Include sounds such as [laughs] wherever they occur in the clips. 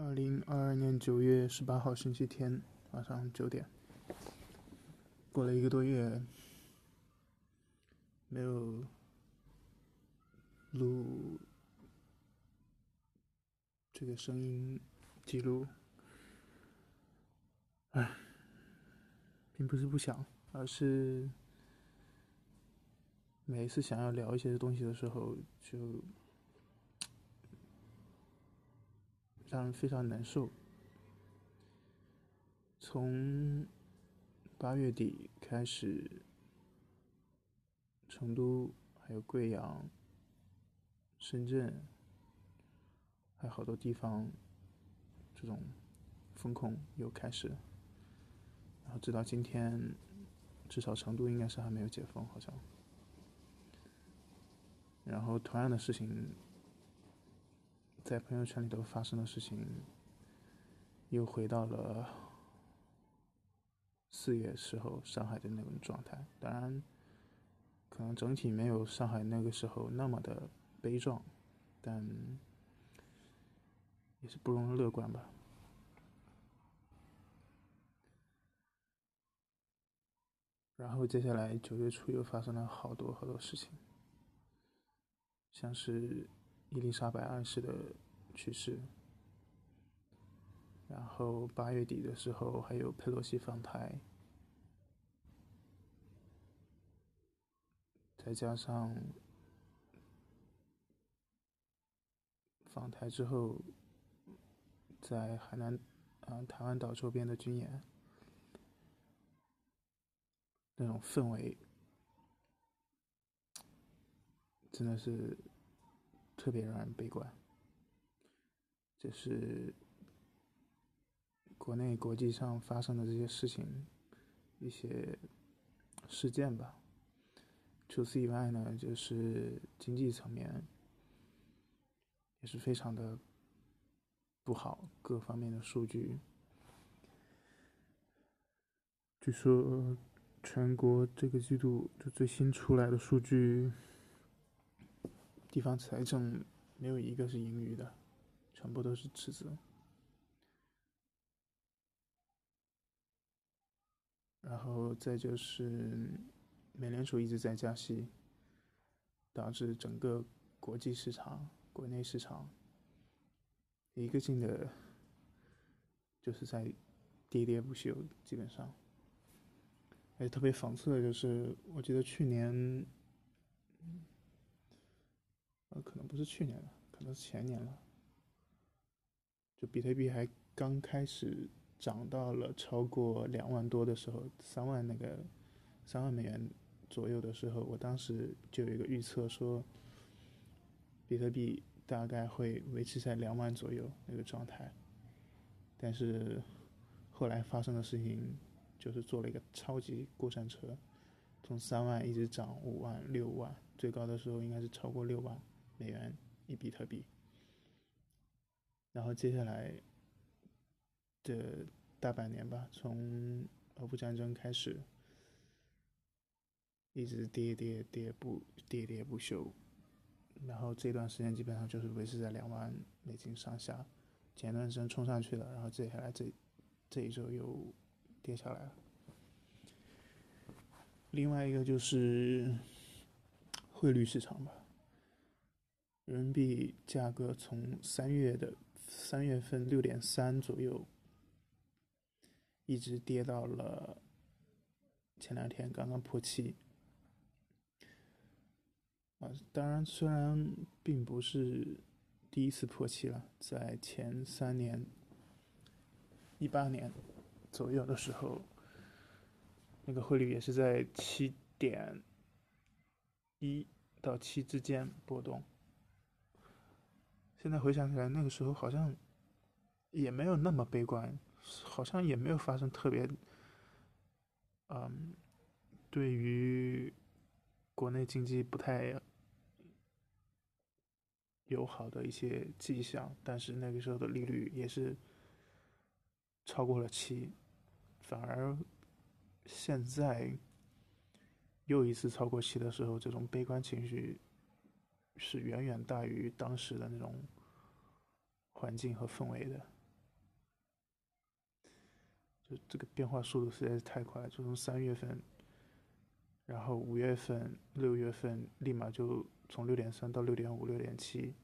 二零二二年九月十八号星期天晚上九点，过了一个多月，没有录这个声音记录，唉，并不是不想，而是每一次想要聊一些东西的时候，就。让人非常难受。从八月底开始，成都、还有贵阳、深圳，还有好多地方，这种风控又开始了。然后直到今天，至少成都应该是还没有解封，好像。然后同样的事情。在朋友圈里头发生的事情，又回到了四月时候上海的那种状态。当然，可能整体没有上海那个时候那么的悲壮，但也是不容乐观吧。然后接下来九月初又发生了好多好多事情，像是。伊丽莎白二世的去世，然后八月底的时候还有佩洛西访台，再加上访台之后，在海南啊台湾岛周边的军演，那种氛围真的是。特别让人悲观，这是国内国际上发生的这些事情，一些事件吧。除此以外呢，就是经济层面也是非常的不好，各方面的数据，据说全国这个季度就最新出来的数据。地方财政没有一个是盈余的，全部都是赤字。然后再就是，美联储一直在加息，导致整个国际市场、国内市场一个劲的，就是在喋喋不休，基本上。哎，特别讽刺的就是，我记得去年。呃，可能不是去年了，可能是前年了。就比特币还刚开始涨到了超过两万多的时候，三万那个三万美元左右的时候，我当时就有一个预测说，比特币大概会维持在两万左右那个状态。但是后来发生的事情就是做了一个超级过山车，从三万一直涨五万、六万，最高的时候应该是超过六万。美元一比特币，然后接下来的大半年吧，从俄乌战争开始，一直跌跌跌不跌跌不休，然后这段时间基本上就是维持在两万美金上下，前段时间冲上去了，然后接下来这这一周又跌下来了。另外一个就是汇率市场吧。人民币价格从三月的三月份六点三左右，一直跌到了前两天刚刚破七。啊，当然，虽然并不是第一次破七了，在前三年，一八年左右的时候，那个汇率也是在七点一到七之间波动。现在回想起来，那个时候好像也没有那么悲观，好像也没有发生特别，嗯，对于国内经济不太友好的一些迹象。但是那个时候的利率也是超过了七，反而现在又一次超过七的时候，这种悲观情绪。是远远大于当时的那种环境和氛围的，就这个变化速度实在是太快了，就从三月份，然后五月份、六月份立马就从六点三到六点五、六点七，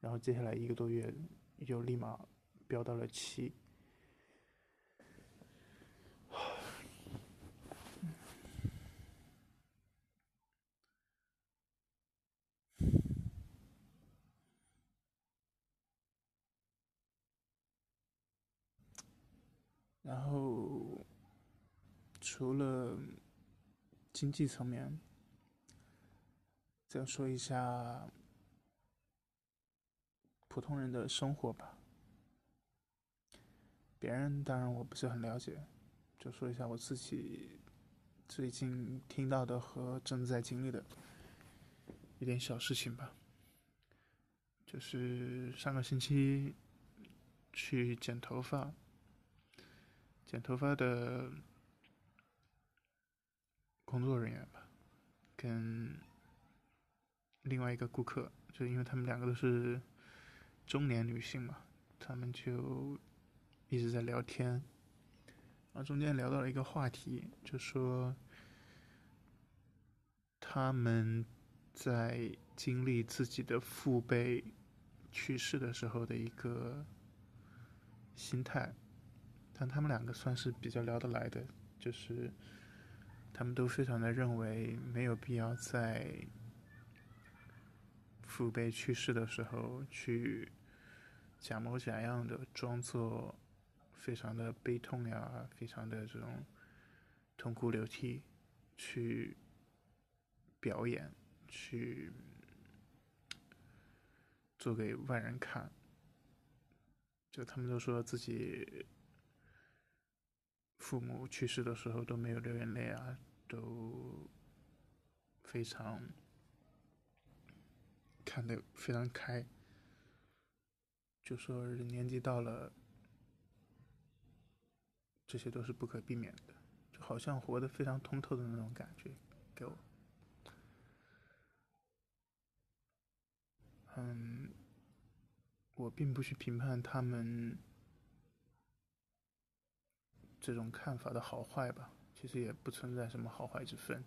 然后接下来一个多月又立马飙到了七。然后，除了经济层面，再说一下普通人的生活吧。别人当然我不是很了解，就说一下我自己最近听到的和正在经历的一点小事情吧。就是上个星期去剪头发。剪头发的工作人员吧，跟另外一个顾客，就因为他们两个都是中年女性嘛，他们就一直在聊天，然后中间聊到了一个话题，就说他们在经历自己的父辈去世的时候的一个心态。但他们两个算是比较聊得来的，就是他们都非常的认为没有必要在父辈去世的时候去假模假样的装作非常的悲痛呀，非常的这种痛哭流涕去表演，去做给外人看。就他们都说自己。父母去世的时候都没有流眼泪啊，都非常看得非常开，就说年纪到了，这些都是不可避免的，就好像活得非常通透的那种感觉，给我。嗯，我并不去评判他们。这种看法的好坏吧，其实也不存在什么好坏之分。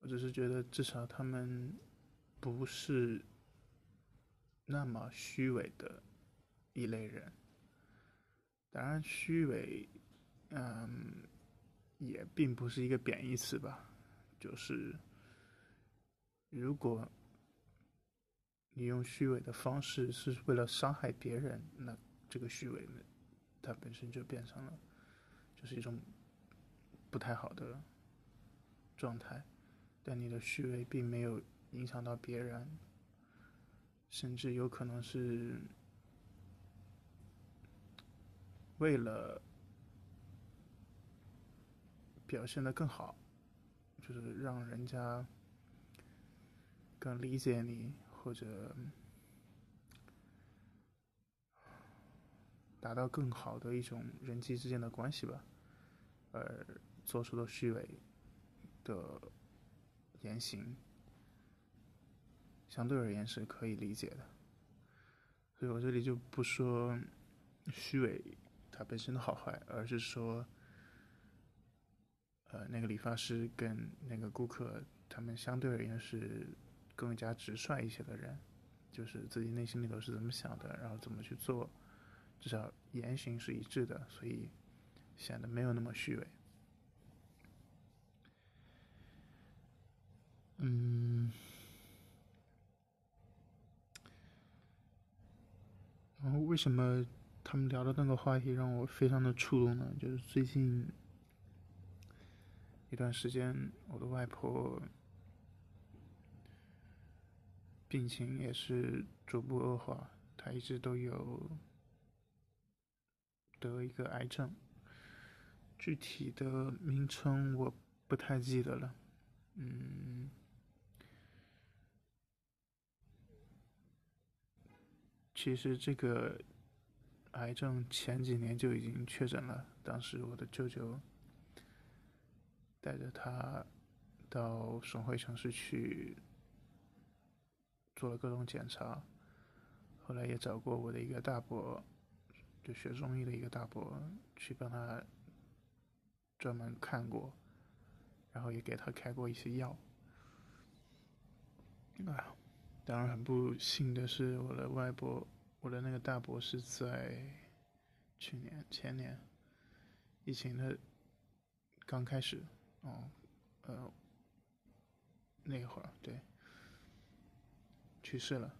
我只是觉得，至少他们不是那么虚伪的一类人。当然，虚伪，嗯，也并不是一个贬义词吧。就是如果你用虚伪的方式是为了伤害别人，那这个虚伪呢？它本身就变成了，就是一种不太好的状态，但你的虚伪并没有影响到别人，甚至有可能是为了表现的更好，就是让人家更理解你，或者。达到更好的一种人际之间的关系吧，而做出的虚伪的言行，相对而言是可以理解的。所以我这里就不说虚伪它本身的好坏，而是说，呃，那个理发师跟那个顾客，他们相对而言是更加直率一些的人，就是自己内心里头是怎么想的，然后怎么去做。至少言行是一致的，所以显得没有那么虚伪。嗯，然后为什么他们聊的那个话题让我非常的触动呢？就是最近一段时间，我的外婆病情也是逐步恶化，她一直都有。得一个癌症，具体的名称我不太记得了。嗯，其实这个癌症前几年就已经确诊了，当时我的舅舅带着他到省会城市去做了各种检查，后来也找过我的一个大伯。就学中医的一个大伯去帮他专门看过，然后也给他开过一些药。啊，当然很不幸的是，我的外婆，我的那个大伯是在去年前年疫情的刚开始，哦，呃，那会儿对去世了，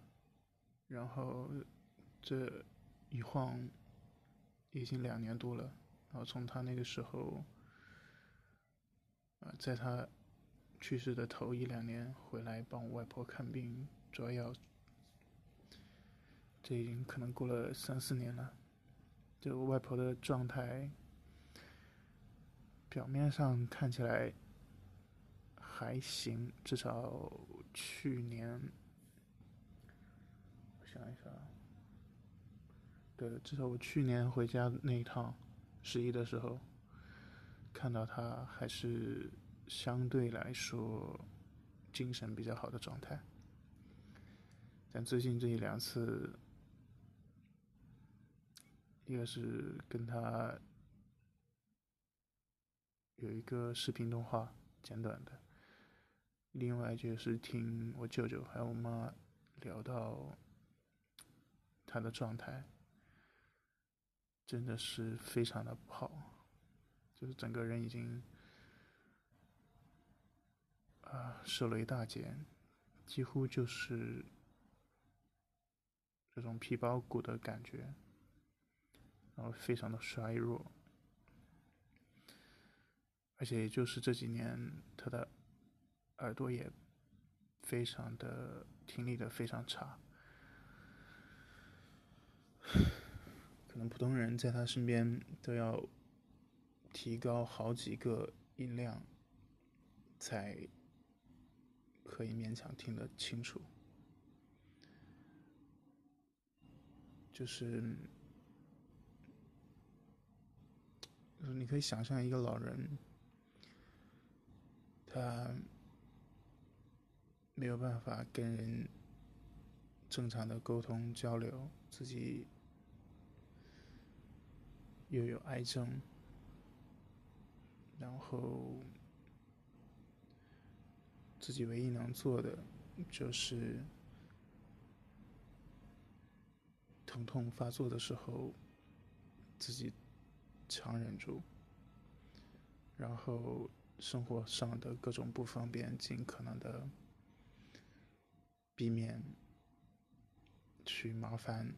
然后这一晃已经两年多了，然后从他那个时候，啊，在他。去世的头一两年回来帮我外婆看病抓药，这已经可能过了三四年了。就外婆的状态，表面上看起来还行，至少去年，我想一下，对，至少我去年回家那一趟十一的时候，看到她还是。相对来说，精神比较好的状态。但最近这一两次，一个是跟他有一个视频通话，简短的；另外就是听我舅舅还有我妈聊到他的状态，真的是非常的不好，就是整个人已经。啊，瘦了一大截，几乎就是这种皮包骨的感觉，然后非常的衰弱，而且就是这几年，他的耳朵也非常的听力的非常差，可能普通人在他身边都要提高好几个音量才。可以勉强听得清楚，就是，就是你可以想象一个老人，他没有办法跟人正常的沟通交流，自己又有癌症，然后。自己唯一能做的，就是疼痛发作的时候，自己强忍住，然后生活上的各种不方便，尽可能的避免去麻烦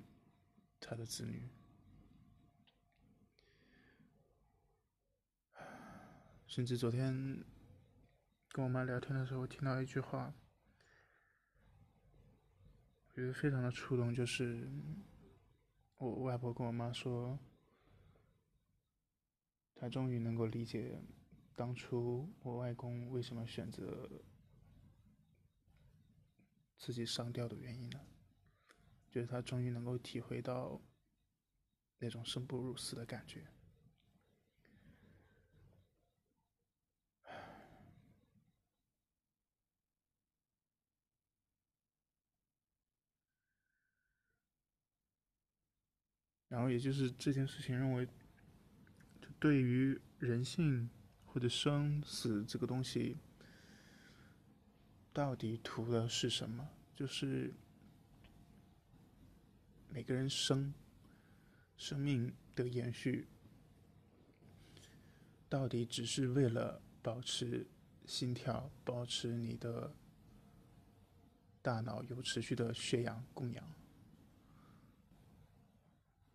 他的子女，甚至昨天。跟我妈聊天的时候，听到一句话，我觉得非常的触动，就是我外婆跟我妈说，她终于能够理解当初我外公为什么选择自己上吊的原因了，就是她终于能够体会到那种生不如死的感觉。然后，也就是这件事情，认为就，对于人性或者生死这个东西，到底图的是什么？就是每个人生生命的延续，到底只是为了保持心跳，保持你的大脑有持续的血氧供氧？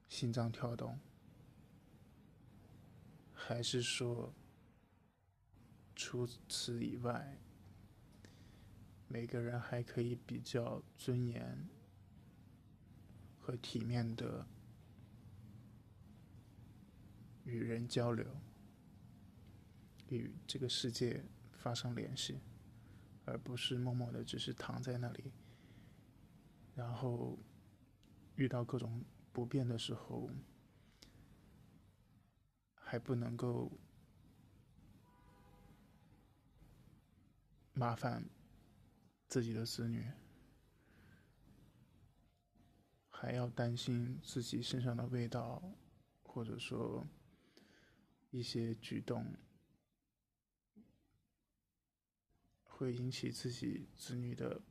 心脏跳动，还是说，除此以外，每个人还可以比较尊严和体面的与人交流，与这个世界发生联系，而不是默默的只是躺在那里，然后遇到各种。不变的时候，还不能够麻烦自己的子女，还要担心自己身上的味道或者说一些举动，会引起自己子女的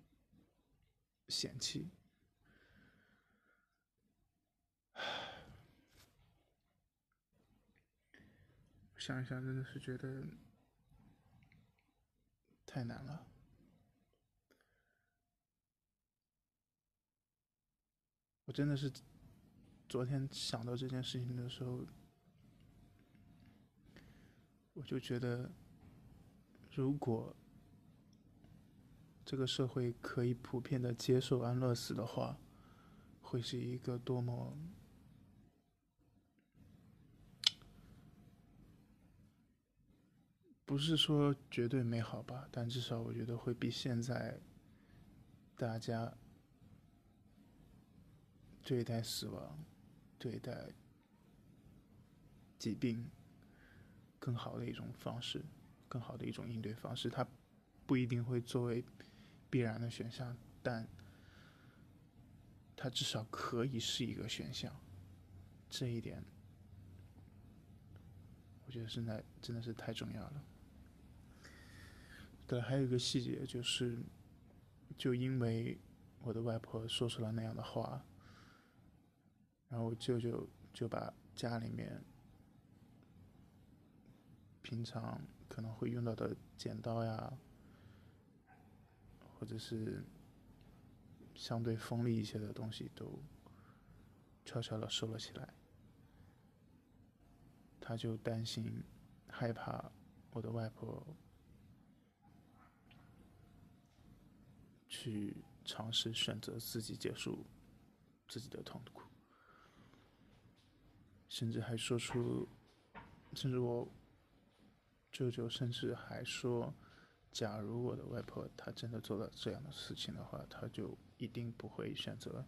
嫌弃。想一想，真的是觉得太难了。我真的是昨天想到这件事情的时候，我就觉得，如果这个社会可以普遍的接受安乐死的话，会是一个多么……不是说绝对美好吧，但至少我觉得会比现在大家对待死亡、对待疾病更好的一种方式，更好的一种应对方式。它不一定会作为必然的选项，但它至少可以是一个选项。这一点，我觉得现在真的是太重要了。对，还有一个细节就是，就因为我的外婆说出了那样的话，然后我舅舅就把家里面平常可能会用到的剪刀呀，或者是相对锋利一些的东西，都悄悄的收了起来。他就担心、害怕我的外婆。去尝试选择自己结束自己的痛苦，甚至还说出，甚至我舅舅甚至还说，假如我的外婆她真的做了这样的事情的话，他就一定不会选择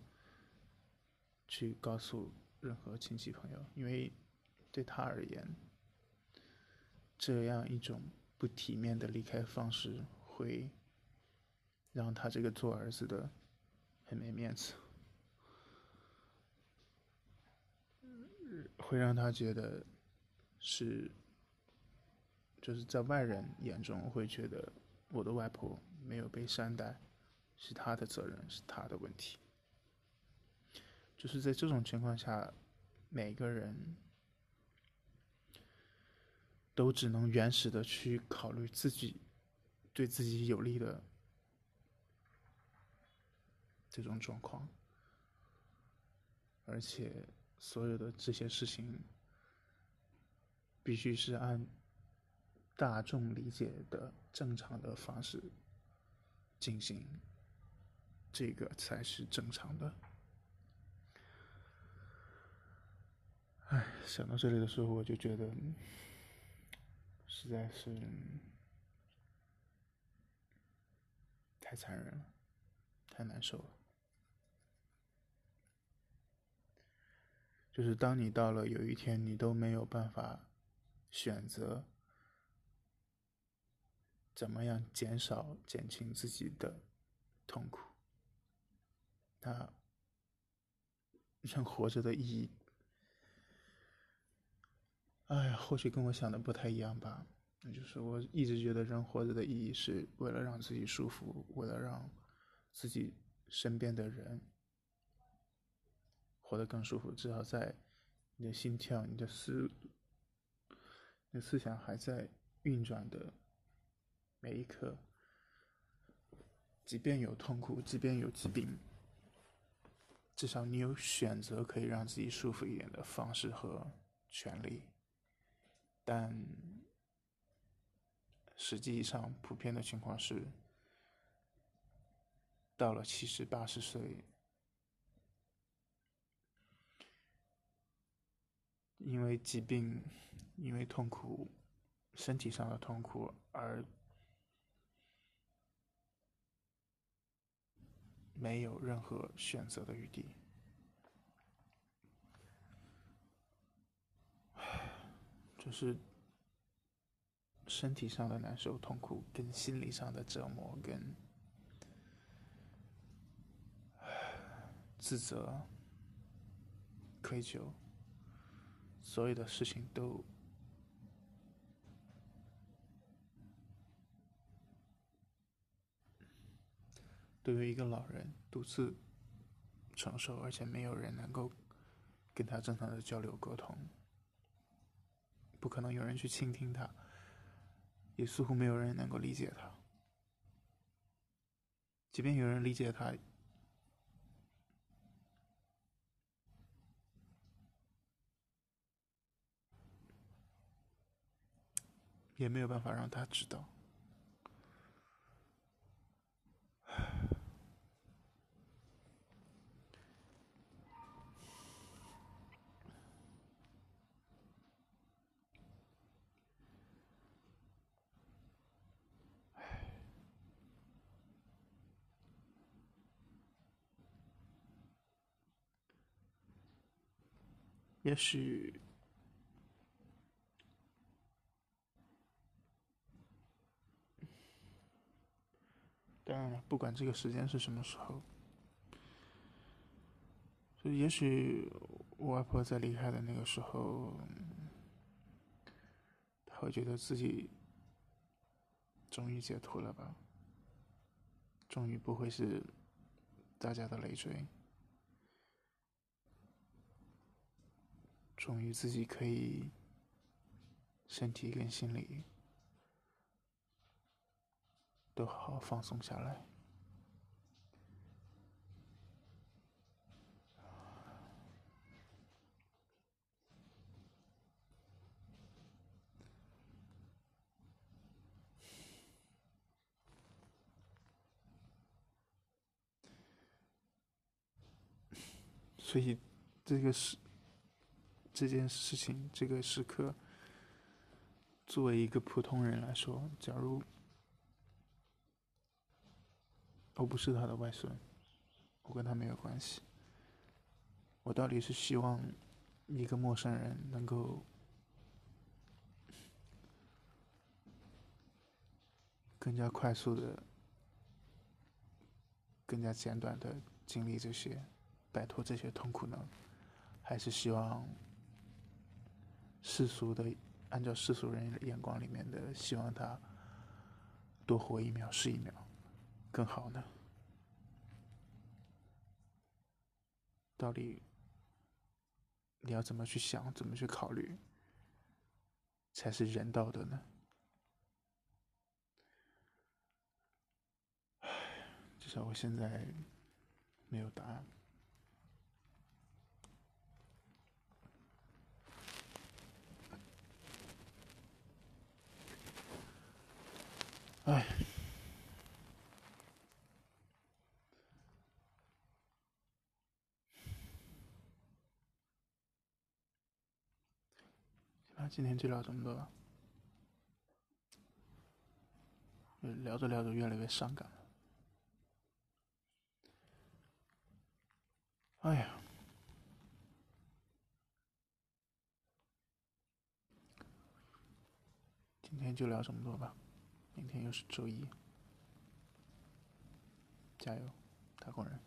去告诉任何亲戚朋友，因为对他而言，这样一种不体面的离开方式会。让他这个做儿子的很没面子，会让他觉得是，就是在外人眼中会觉得我的外婆没有被善待，是他的责任，是他的问题。就是在这种情况下，每个人都只能原始的去考虑自己对自己有利的。这种状况，而且所有的这些事情，必须是按大众理解的正常的方式进行，这个才是正常的。哎，想到这里的时候，我就觉得实在是太残忍了，太难受了。就是当你到了有一天，你都没有办法选择怎么样减少、减轻自己的痛苦，那人活着的意义，哎呀，或许跟我想的不太一样吧。那就是我一直觉得人活着的意义是为了让自己舒服，为了让自己身边的人。活得更舒服，至少在你的心跳、你的思、你的思想还在运转的每一刻，即便有痛苦，即便有疾病，至少你有选择可以让自己舒服一点的方式和权利。但实际上，普遍的情况是，到了七十八十岁。因为疾病，因为痛苦，身体上的痛苦而没有任何选择的余地，[sighs] 就是身体上的难受、痛苦，跟心理上的折磨，跟自责、愧疚。所有的事情都都由一个老人独自承受，而且没有人能够跟他正常的交流沟通，不可能有人去倾听他，也似乎没有人能够理解他。即便有人理解他。也没有办法让他知道。也许。当然了，不管这个时间是什么时候，就也许我外婆在离开的那个时候，她会觉得自己终于解脱了吧，终于不会是大家的累赘，终于自己可以身体跟心理。都好好放松下来，所以这个是这件事情，这个时刻，作为一个普通人来说，假如。我不是他的外孙，我跟他没有关系。我到底是希望一个陌生人能够 [laughs] 更加快速的、更加简短的经历这些，摆脱这些痛苦呢？还是希望世俗的，按照世俗人眼光里面的，希望他多活一秒是一秒？更好呢？到底你要怎么去想，怎么去考虑，才是人道的呢？唉，至少我现在没有答案。唉。今天就聊这么多吧，聊着聊着越来越伤感了。哎呀，今天就聊这么多吧，明天又是周一，加油，打工人。